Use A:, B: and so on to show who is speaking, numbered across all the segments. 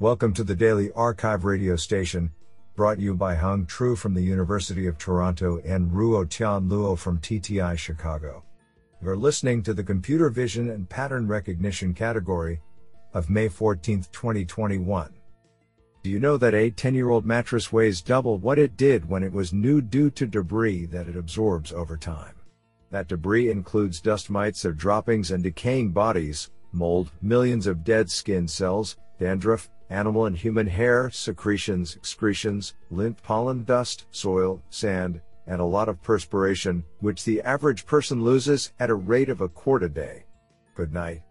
A: Welcome to the Daily Archive radio station, brought you by Hung Tru from the University of Toronto and Ruo Tian Luo from TTI Chicago. You're listening to the Computer Vision and Pattern Recognition category of May 14, 2021. Do you know that a 10 year old mattress weighs double what it did when it was new due to debris that it absorbs over time? That debris includes dust mites of droppings and decaying bodies, mold, millions of dead skin cells, dandruff, animal and human hair, secretions, excretions, lint pollen dust, soil, sand, and a lot of perspiration, which the average person loses at a rate of a quart a day. Good night.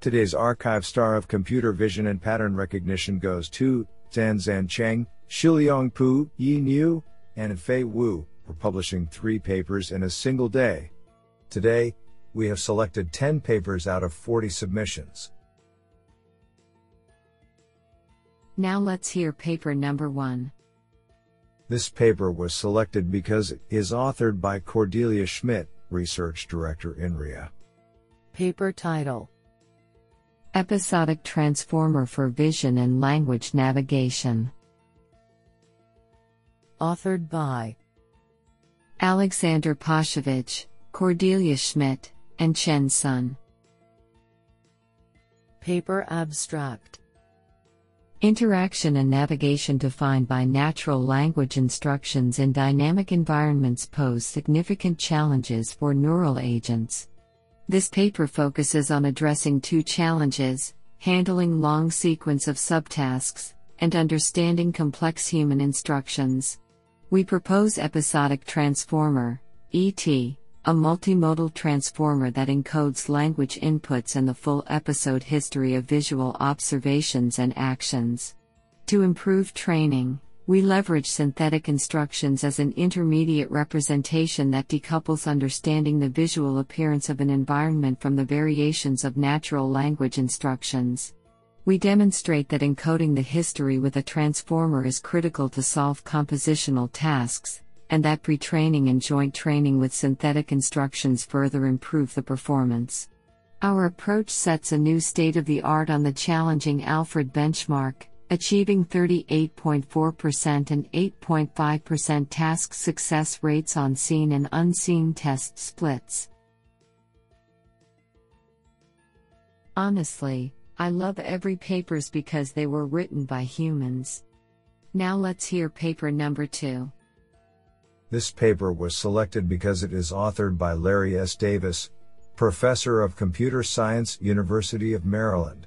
A: Today's archive star of computer vision and pattern recognition goes to Zhan Cheng, Shiliang Pu, Yi Niu, and Fei Wu for publishing three papers in a single day. Today, we have selected 10 papers out of 40 submissions.
B: Now let's hear paper number one.
A: This paper was selected because it is authored by Cordelia Schmid, Research Director INRIA.
C: Paper title
B: Episodic Transformer for Vision and Language Navigation.
C: Authored by
B: Alexander Pashevich, Cordelia Schmid, and Chen Sun.
C: Paper abstract
B: Interaction and navigation defined by natural language instructions in dynamic environments pose significant challenges for neural agents. This paper focuses on addressing two challenges handling long sequence of subtasks and understanding complex human instructions. We propose episodic transformer, ET, a multimodal transformer that encodes language inputs and the full episode history of visual observations and actions. To improve training, we leverage synthetic instructions as an intermediate representation that decouples understanding the visual appearance of an environment from the variations of natural language instructions. We demonstrate that encoding the history with a transformer is critical to solve compositional tasks, and that pre training and joint training with synthetic instructions further improve the performance. Our approach sets a new state of the art on the challenging Alfred benchmark, achieving 38.4% and 8.5% task success rates on seen and unseen test splits. Honestly, I love every papers because they were written by humans. Now let's hear paper number 2.
A: This paper was selected because it is authored by Larry S. Davis, Professor of Computer Science, University of Maryland,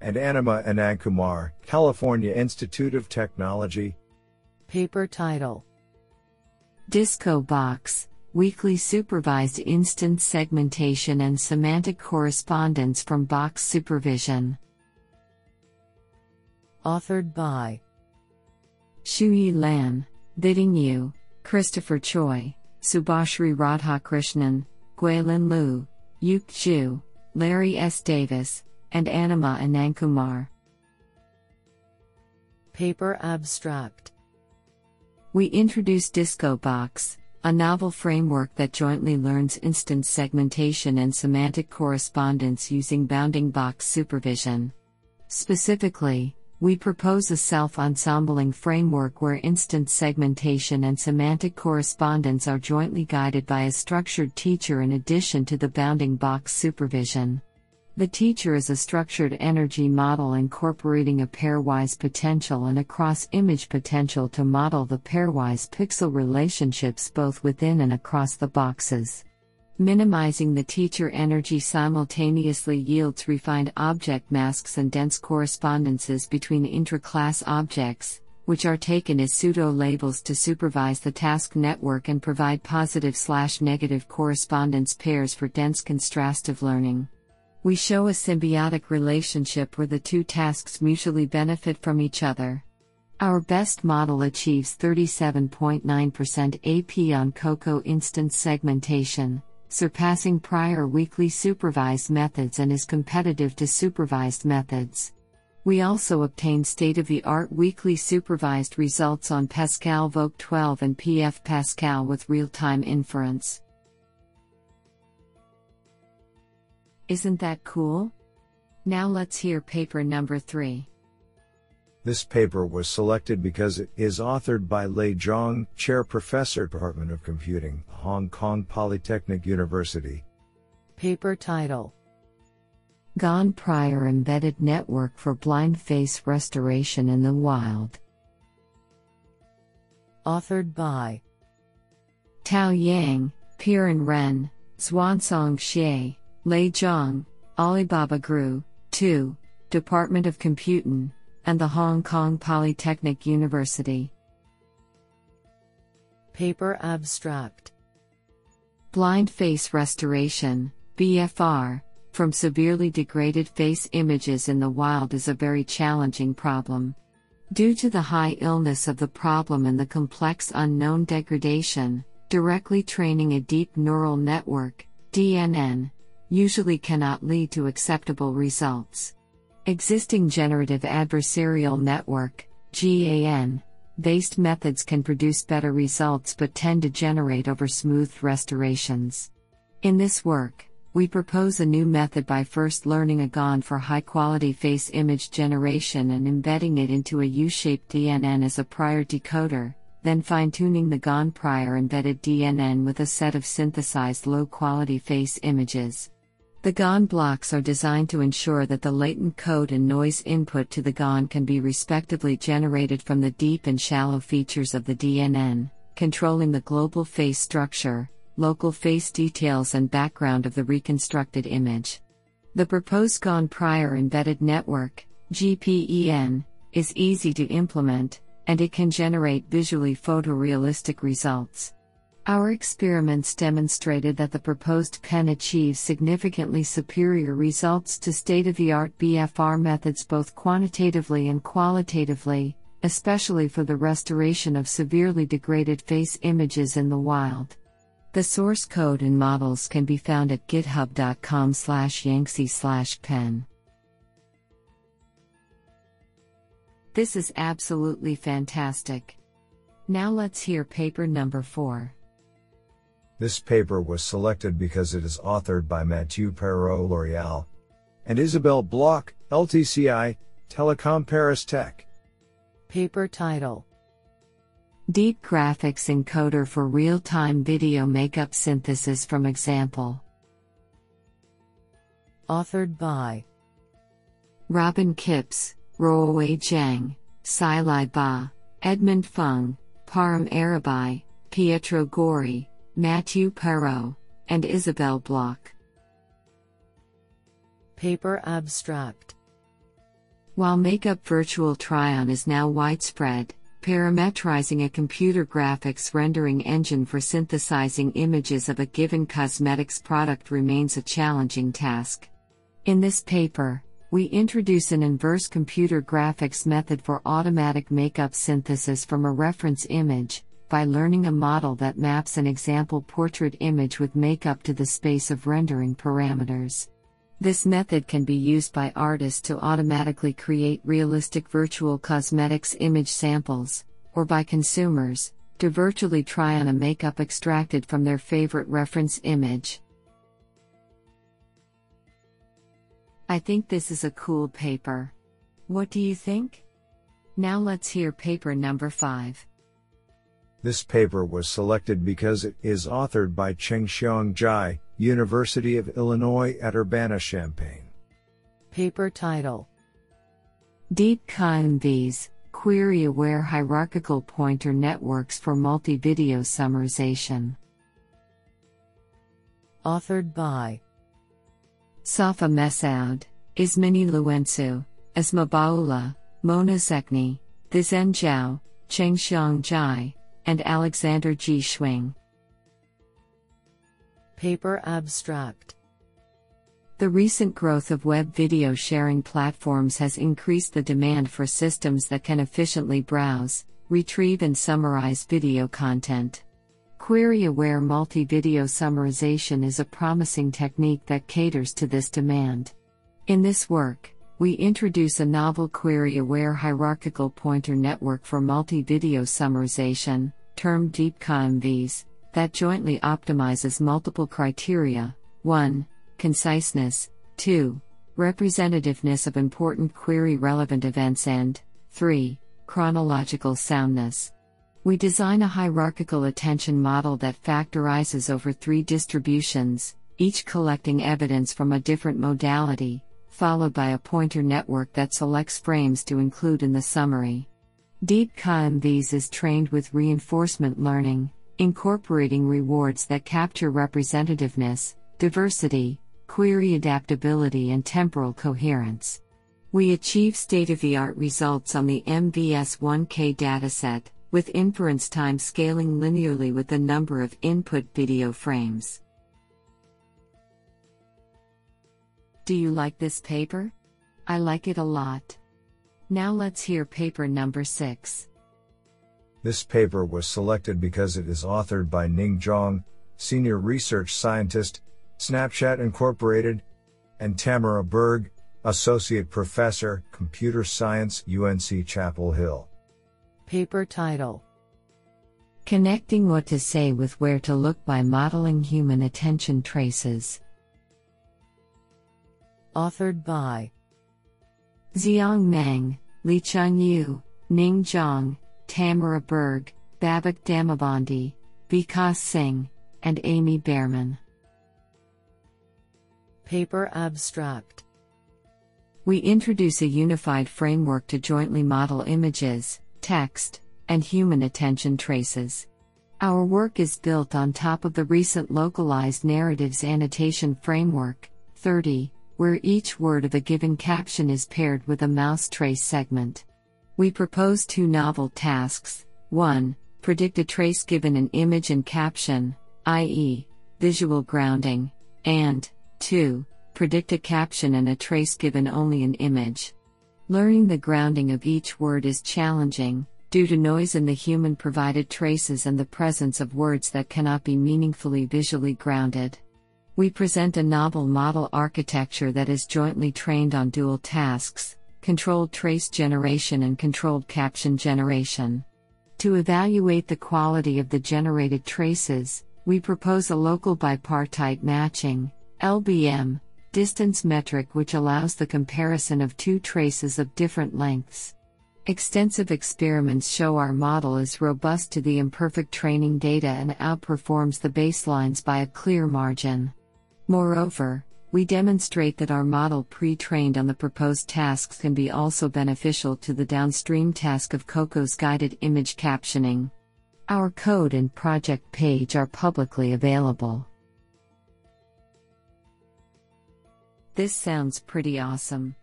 A: and Anima Anandkumar, California Institute of Technology.
C: Paper title
B: Disco Box Weakly Supervised Instance Segmentation and Semantic Correspondence from Box Supervision.
C: Authored by
B: Shuyi Lan, Bidding You, Christopher Choy, Subhashree Radhakrishnan, Guilin Liu, Yuke Zhu, Larry S. Davis, and Anima Anandkumar.
C: Paper abstract
B: We introduce Disco Box, a novel framework that jointly learns instance segmentation and semantic correspondence using bounding box supervision. Specifically, we propose a self ensembling framework where instance segmentation and semantic correspondence are jointly guided by a structured teacher in addition to the bounding box supervision. The teacher is a structured energy model incorporating a pairwise potential and a cross image potential to model the pairwise pixel relationships both within and across the boxes. Minimizing the teacher energy simultaneously yields refined object masks and dense correspondences between intra-class objects, which are taken as pseudo-labels to supervise the task network and provide positive slash negative correspondence pairs for dense contrastive learning. We show a symbiotic relationship where the two tasks mutually benefit from each other. Our best model achieves 37.9% AP on COCO instance segmentation surpassing prior weakly supervised methods and is competitive to supervised methods. We also obtain state of the art weakly supervised results on Pascal VOC 12 and PF Pascal with real time inference. Isn't that cool? Now let's hear paper number 3.
A: This paper was selected because it is authored by Lei Zhang, Chair Professor, Department of Computing, Hong Kong Polytechnic University.
C: Paper title
B: GAN Prior Embedded Network for Blind Face Restoration in the Wild.
C: Authored by
B: Tao Yang, Peiran Ren, Xuansong Xie, Lei Zhang, Alibaba Group, 2, Department of Computing, and the Hong Kong Polytechnic University.
C: Paper abstract
B: Blind Face Restoration, BFR, from severely degraded face images in the wild is a very challenging problem. Due to the high illness of the problem and the complex unknown degradation, directly training a deep neural network, DNN, usually cannot lead to acceptable results. Existing generative adversarial network, GAN, based methods can produce better results but tend to generate over smooth restorations. In this work, we propose a new method by first learning a GAN for high quality face image generation and embedding it into a U shaped DNN as a prior decoder, then fine tuning the GAN prior embedded DNN with a set of synthesized low quality face images. The GAN blocks are designed to ensure that the latent code and noise input to the GAN can be respectively generated from the deep and shallow features of the DNN, controlling the global face structure, local face details and background of the reconstructed image. The proposed GAN prior embedded network, GPEN, is easy to implement, and it can generate visually photorealistic results. Our experiments demonstrated that the proposed pen achieves significantly superior results to state of the art BFR methods both quantitatively and qualitatively, especially for the restoration of severely degraded face images in the wild. The source code and models can be found at github.com slash yangtze slash pen. This is absolutely fantastic. Now let's hear paper number 4.
A: This paper was selected because it is authored by Mathieu Perrot L'Oreal and Isabelle Bloch, LTCI, Telecom Paris Tech.
C: Paper title
B: Deep Graphics Encoder for Real Time Video Makeup Synthesis from Example.
C: Authored by
B: Robin Kips, Ruowei Zhang, Sileye Ba, Edmund Phung, Parham Aarabi, Pietro Gori, Mathieu Perrot, and Isabelle Bloch.
C: Paper abstract
B: While makeup virtual try on is now widespread, parametrizing a computer graphics rendering engine for synthesizing images of a given cosmetics product remains a challenging task. In this paper, we introduce an inverse computer graphics method for automatic makeup synthesis from a reference image, by learning a model that maps an example portrait image with makeup to the space of rendering parameters. This method can be used by artists to automatically create realistic virtual cosmetics image samples, or by consumers, to virtually try on a makeup extracted from their favorite reference image. I think this is a cool paper. What do you think? Now let's hear paper number 5.
A: This paper was selected because it is authored by Chengxiang Zhai, University of Illinois at Urbana-Champaign.
C: Paper title
B: Deep KMVs, Query Aware Hierarchical Pointer Networks for Multi Video Summarization.
C: Authored by
B: Safa Messaoud, Ismini Lourentzou, Esma Baula, Mona Zehni, Zhizhen Zhao, Chengxiang Zhai, and Alexander G. Schwing.
C: Paper abstract
B: The recent growth of web video sharing platforms has increased the demand for systems that can efficiently browse, retrieve, and summarize video content. Query aware multi video summarization is a promising technique that caters to this demand. In this work, we introduce a novel query aware hierarchical pointer network for multi video summarization, termed Deep KMVs, that jointly optimizes multiple criteria 1. Conciseness, 2. Representativeness of important query relevant events, and 3. Chronological soundness. We design a hierarchical attention model that factorizes over three distributions, each collecting evidence from a different modality, followed by a pointer network that selects frames to include in the summary. DeepKMVs is trained with reinforcement learning, incorporating rewards that capture representativeness, diversity, query adaptability, and temporal coherence. We achieve state of the art results on the MVS 1K dataset, with inference time scaling linearly with the number of input video frames. Do you like this paper? I like it a lot. Now let's hear paper number 6.
A: This paper was selected because it is authored by Ning Zhang, Senior Research Scientist, Snapchat Incorporated, and Tamara Berg, Associate Professor, Computer Science, UNC Chapel Hill.
C: Paper title
B: Connecting What to Say with Where to Look by Modeling Human Attention Traces.
C: Authored by
B: Xiang Meng, Licheng Yu, Ning Zhang, Tamara Berg, Babak Damavandi, Vikas Singh, and Amy Bearman.
C: Paper Abstract
B: We introduce a unified framework to jointly model images, text, and human attention traces. Our work is built on top of the recent localized narratives annotation framework, 30, where each word of a given caption is paired with a mouse trace segment. We propose two novel tasks 1. Predict a trace given an image and caption, i.e., visual grounding, and 2. Predict a caption and a trace given only an image. Learning the grounding of each word is challenging, due to noise in the human provided traces and the presence of words that cannot be meaningfully visually grounded. We present a novel model architecture that is jointly trained on dual tasks controlled trace generation and controlled caption generation. To evaluate the quality of the generated traces, we propose a local bipartite matching LBM distance metric which allows the comparison of two traces of different lengths. Extensive experiments show our model is robust to the imperfect training data and outperforms the baselines by a clear margin. Moreover, we demonstrate that our model pre trained on the proposed tasks can be also beneficial to the downstream task of COCO's guided image captioning. Our code and project page are publicly available. This sounds pretty awesome.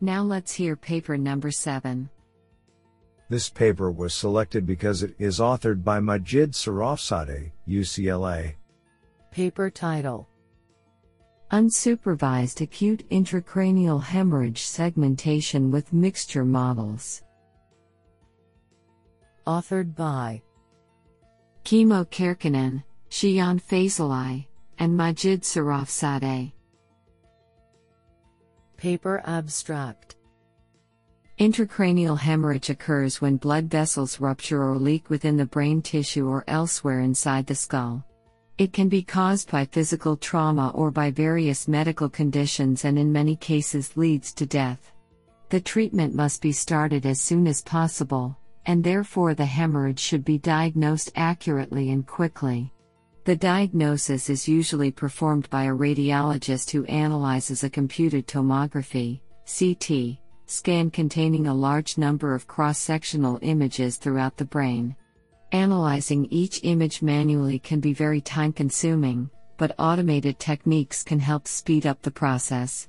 B: Now let's hear paper number 7.
A: This paper was selected because it is authored by Majid Sarrafzadeh, UCLA.
C: Paper title
B: Unsupervised acute intracranial hemorrhage segmentation with mixture models.
C: Authored by
B: Kimmo Kärkkäinen, Shayan Fazeli, and Majid Sarrafzadeh.
C: Paper Abstract
B: Intracranial hemorrhage occurs when blood vessels rupture or leak within the brain tissue or elsewhere inside the skull. It can be caused by physical trauma or by various medical conditions and in many cases leads to death. The treatment must be started as soon as possible, and therefore the hemorrhage should be diagnosed accurately and quickly. The diagnosis is usually performed by a radiologist who analyzes a computed tomography CT scan containing a large number of cross sectional images throughout the brain. Analyzing each image manually can be very time consuming, but automated techniques can help speed up the process.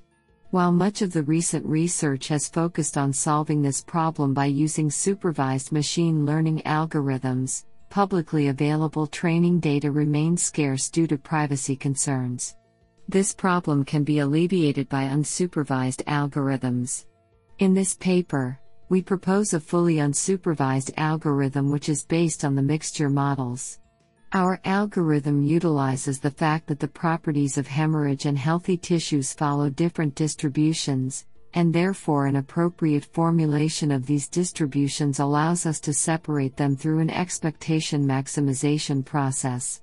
B: While much of the recent research has focused on solving this problem by using supervised machine learning algorithms, publicly available training data remains scarce due to privacy concerns. This problem can be alleviated by unsupervised algorithms. In this paper, we propose a fully unsupervised algorithm which is based on the mixture models. Our algorithm utilizes the fact that the properties of hemorrhage and healthy tissues follow different distributions, and therefore an appropriate formulation of these distributions allows us to separate them through an expectation maximization process.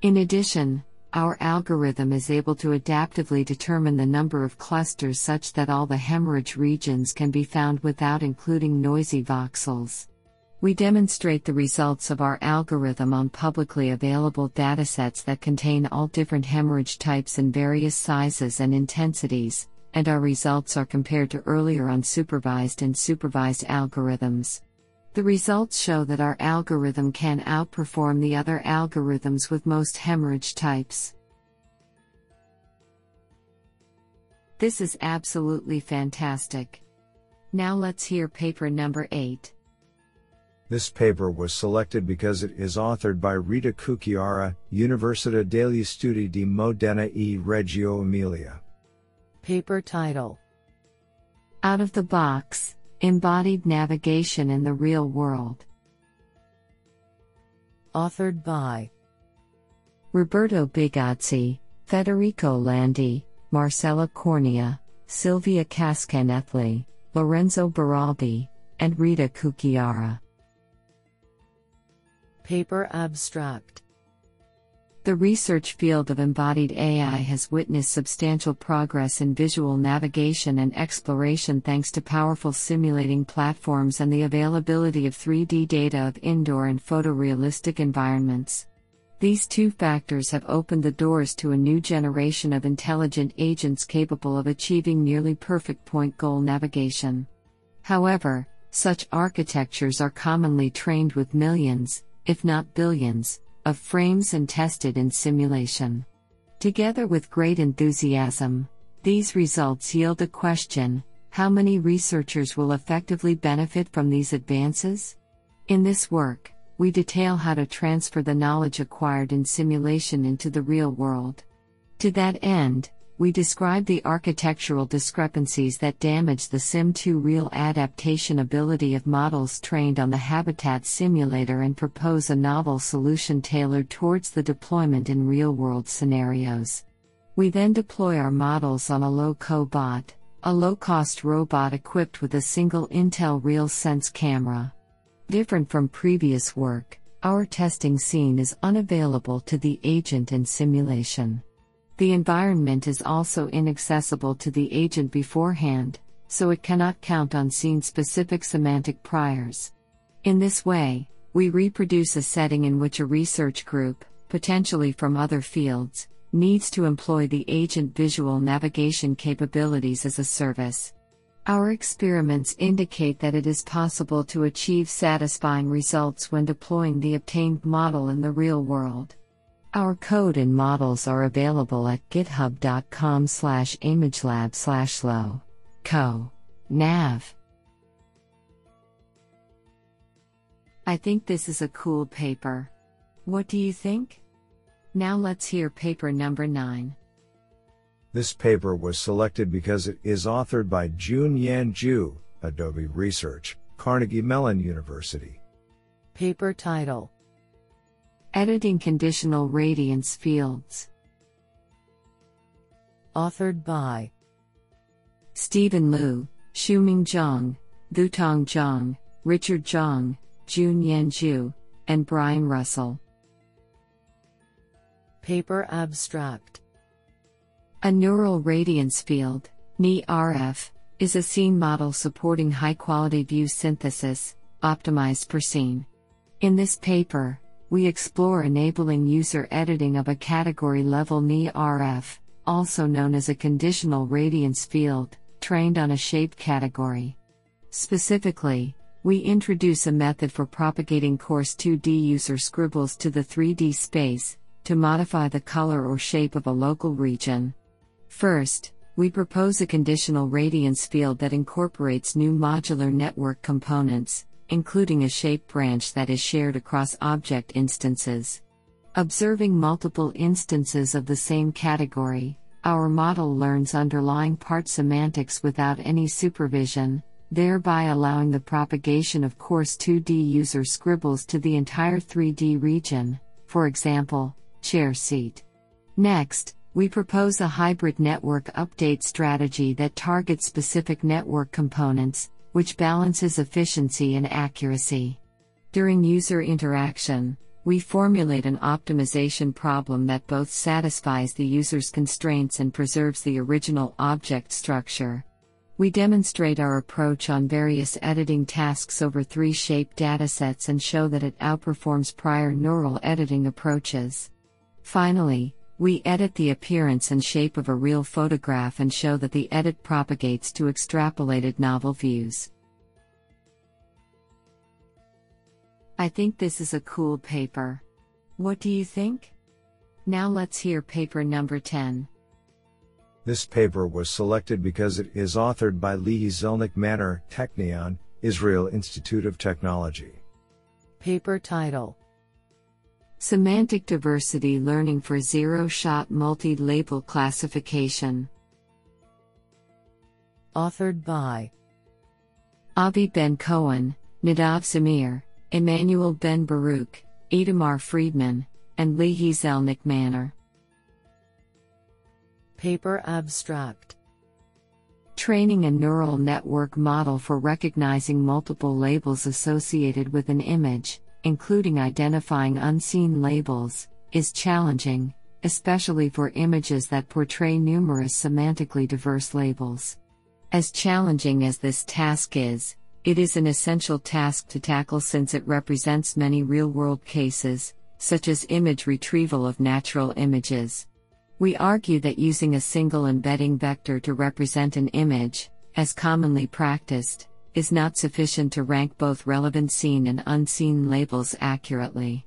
B: In addition, our algorithm is able to adaptively determine the number of clusters such that all the hemorrhage regions can be found without including noisy voxels. We demonstrate the results of our algorithm on publicly available datasets that contain all different hemorrhage types in various sizes and intensities, and our results are compared to earlier unsupervised and supervised algorithms. The results show that our algorithm can outperform the other algorithms with most hemorrhage types. This is absolutely fantastic. Now let's hear paper number 8.
A: This paper was selected because it is authored by Rita Cucchiara, Università degli Studi di Modena e Reggio Emilia.
C: Paper title
B: Out of the box Embodied Navigation in the Real World.
C: Authored by
B: Roberto Bigazzi, Federico Landi, Marcella Cornia, Silvia Cascianelli, Lorenzo Baraldi, and Rita Cucchiara.
C: Paper abstract
B: The research field of embodied AI has witnessed substantial progress in visual navigation and exploration thanks to powerful simulating platforms and the availability of 3D data of indoor and photorealistic environments. These two factors have opened the doors to a new generation of intelligent agents capable of achieving nearly perfect point goal navigation. However, such architectures are commonly trained with millions, if not billions, of frames and tested in simulation. Together with great enthusiasm, these results yield a question how many researchers will effectively benefit from these advances? In this work, we detail how to transfer the knowledge acquired in simulation into the real world. To that end, we describe the architectural discrepancies that damage the Sim2 real adaptation ability of models trained on the Habitat simulator and propose a novel solution tailored towards the deployment in real world scenarios. We then deploy our models on a low bot, a low cost robot equipped with a single Intel RealSense camera. Different from previous work, our testing scene is unavailable to the agent in simulation. The environment is also inaccessible to the agent beforehand, so it cannot count on scene specific semantic priors. In this way, we reproduce a setting in which a research group, potentially from other fields, needs to employ the agent visual navigation capabilities as a service. Our experiments indicate that it is possible to achieve satisfying results when deploying the obtained model in the real world. Our code and models are available at github.com slash imagelab slash low. Co. Nav. I think this is a cool paper. What do you think? Now let's hear paper number 9.
A: This paper was selected because it is authored by Jun-Yan Zhu, Adobe Research, Carnegie Mellon University.
C: Paper title
B: Editing Conditional Radiance Fields.
C: Authored by
B: Steven Liu, Xiuming Zhang, Zhoutong Zhang, Richard Zhang, Jun-Yan Zhu, and Bryan Russell.
C: Paper abstract
B: A neural radiance field, NeRF, is a scene model supporting high quality view synthesis, optimized per scene. In this paper, we explore enabling user editing of a category level NeRF, also known as a conditional radiance field, trained on a shape category. Specifically, we introduce a method for propagating coarse 2D user scribbles to the 3D space to modify the color or shape of a local region. First, we propose a conditional radiance field that incorporates new modular network components, including a shape branch that is shared across object instances. Observing multiple instances of the same category, our model learns underlying part semantics without any supervision, thereby allowing the propagation of coarse 2D user scribbles to the entire 3D region, for example, chair seat. Next, we propose a hybrid network update strategy that targets specific network components, which balances efficiency and accuracy. During user interaction, we formulate an optimization problem that both satisfies the user's constraints and preserves the original object structure. We demonstrate our approach on various editing tasks over three shape datasets and show that it outperforms prior neural editing approaches. Finally, we edit the appearance and shape of a real photograph and show that the edit propagates to extrapolated novel views. I think this is a cool paper. What do you think? Now let's hear paper number 10.
A: This paper was selected because it is authored by Lihi Zelnik Manor, Technion, Israel Institute of Technology.
C: Paper title
B: Semantic Diversity Learning for Zero Shot Multi Label Classification.
C: Authored by
B: Avi Ben Cohen, Nadav Zamir, Emmanuel Ben Baruch, Itamar Friedman, and Lihi Zelnik Manor.
C: Paper Abstract
B: Training a neural network model for recognizing multiple labels associated with an image, including identifying unseen labels, is challenging, especially for images that portray numerous semantically diverse labels. As challenging as this task is, it is an essential task to tackle since it represents many real world cases, such as image retrieval of natural images. We argue that using a single embedding vector to represent an image, as commonly practiced, is not sufficient to rank both relevant seen and unseen labels accurately.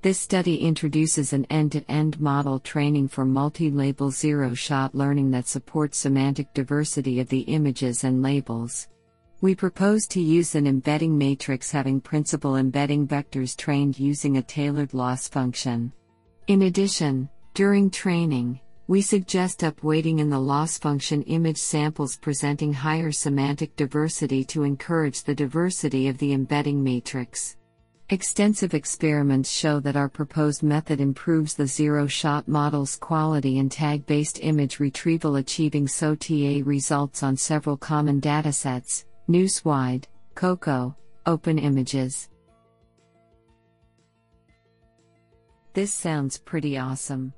B: This study introduces an end to end model training for multi label zero shot learning that supports semantic diversity of the images and labels. We propose to use an embedding matrix having principal embedding vectors trained using a tailored loss function. In addition, during training, we suggest upweighting in the loss function image samples presenting higher semantic diversity to encourage the diversity of the embedding matrix. Extensive experiments show that our proposed method improves the zero shot model's quality in tag based image retrieval, achieving SOTA results on several common datasets, NUS-WIDE, COCO, Open Images. This sounds pretty awesome.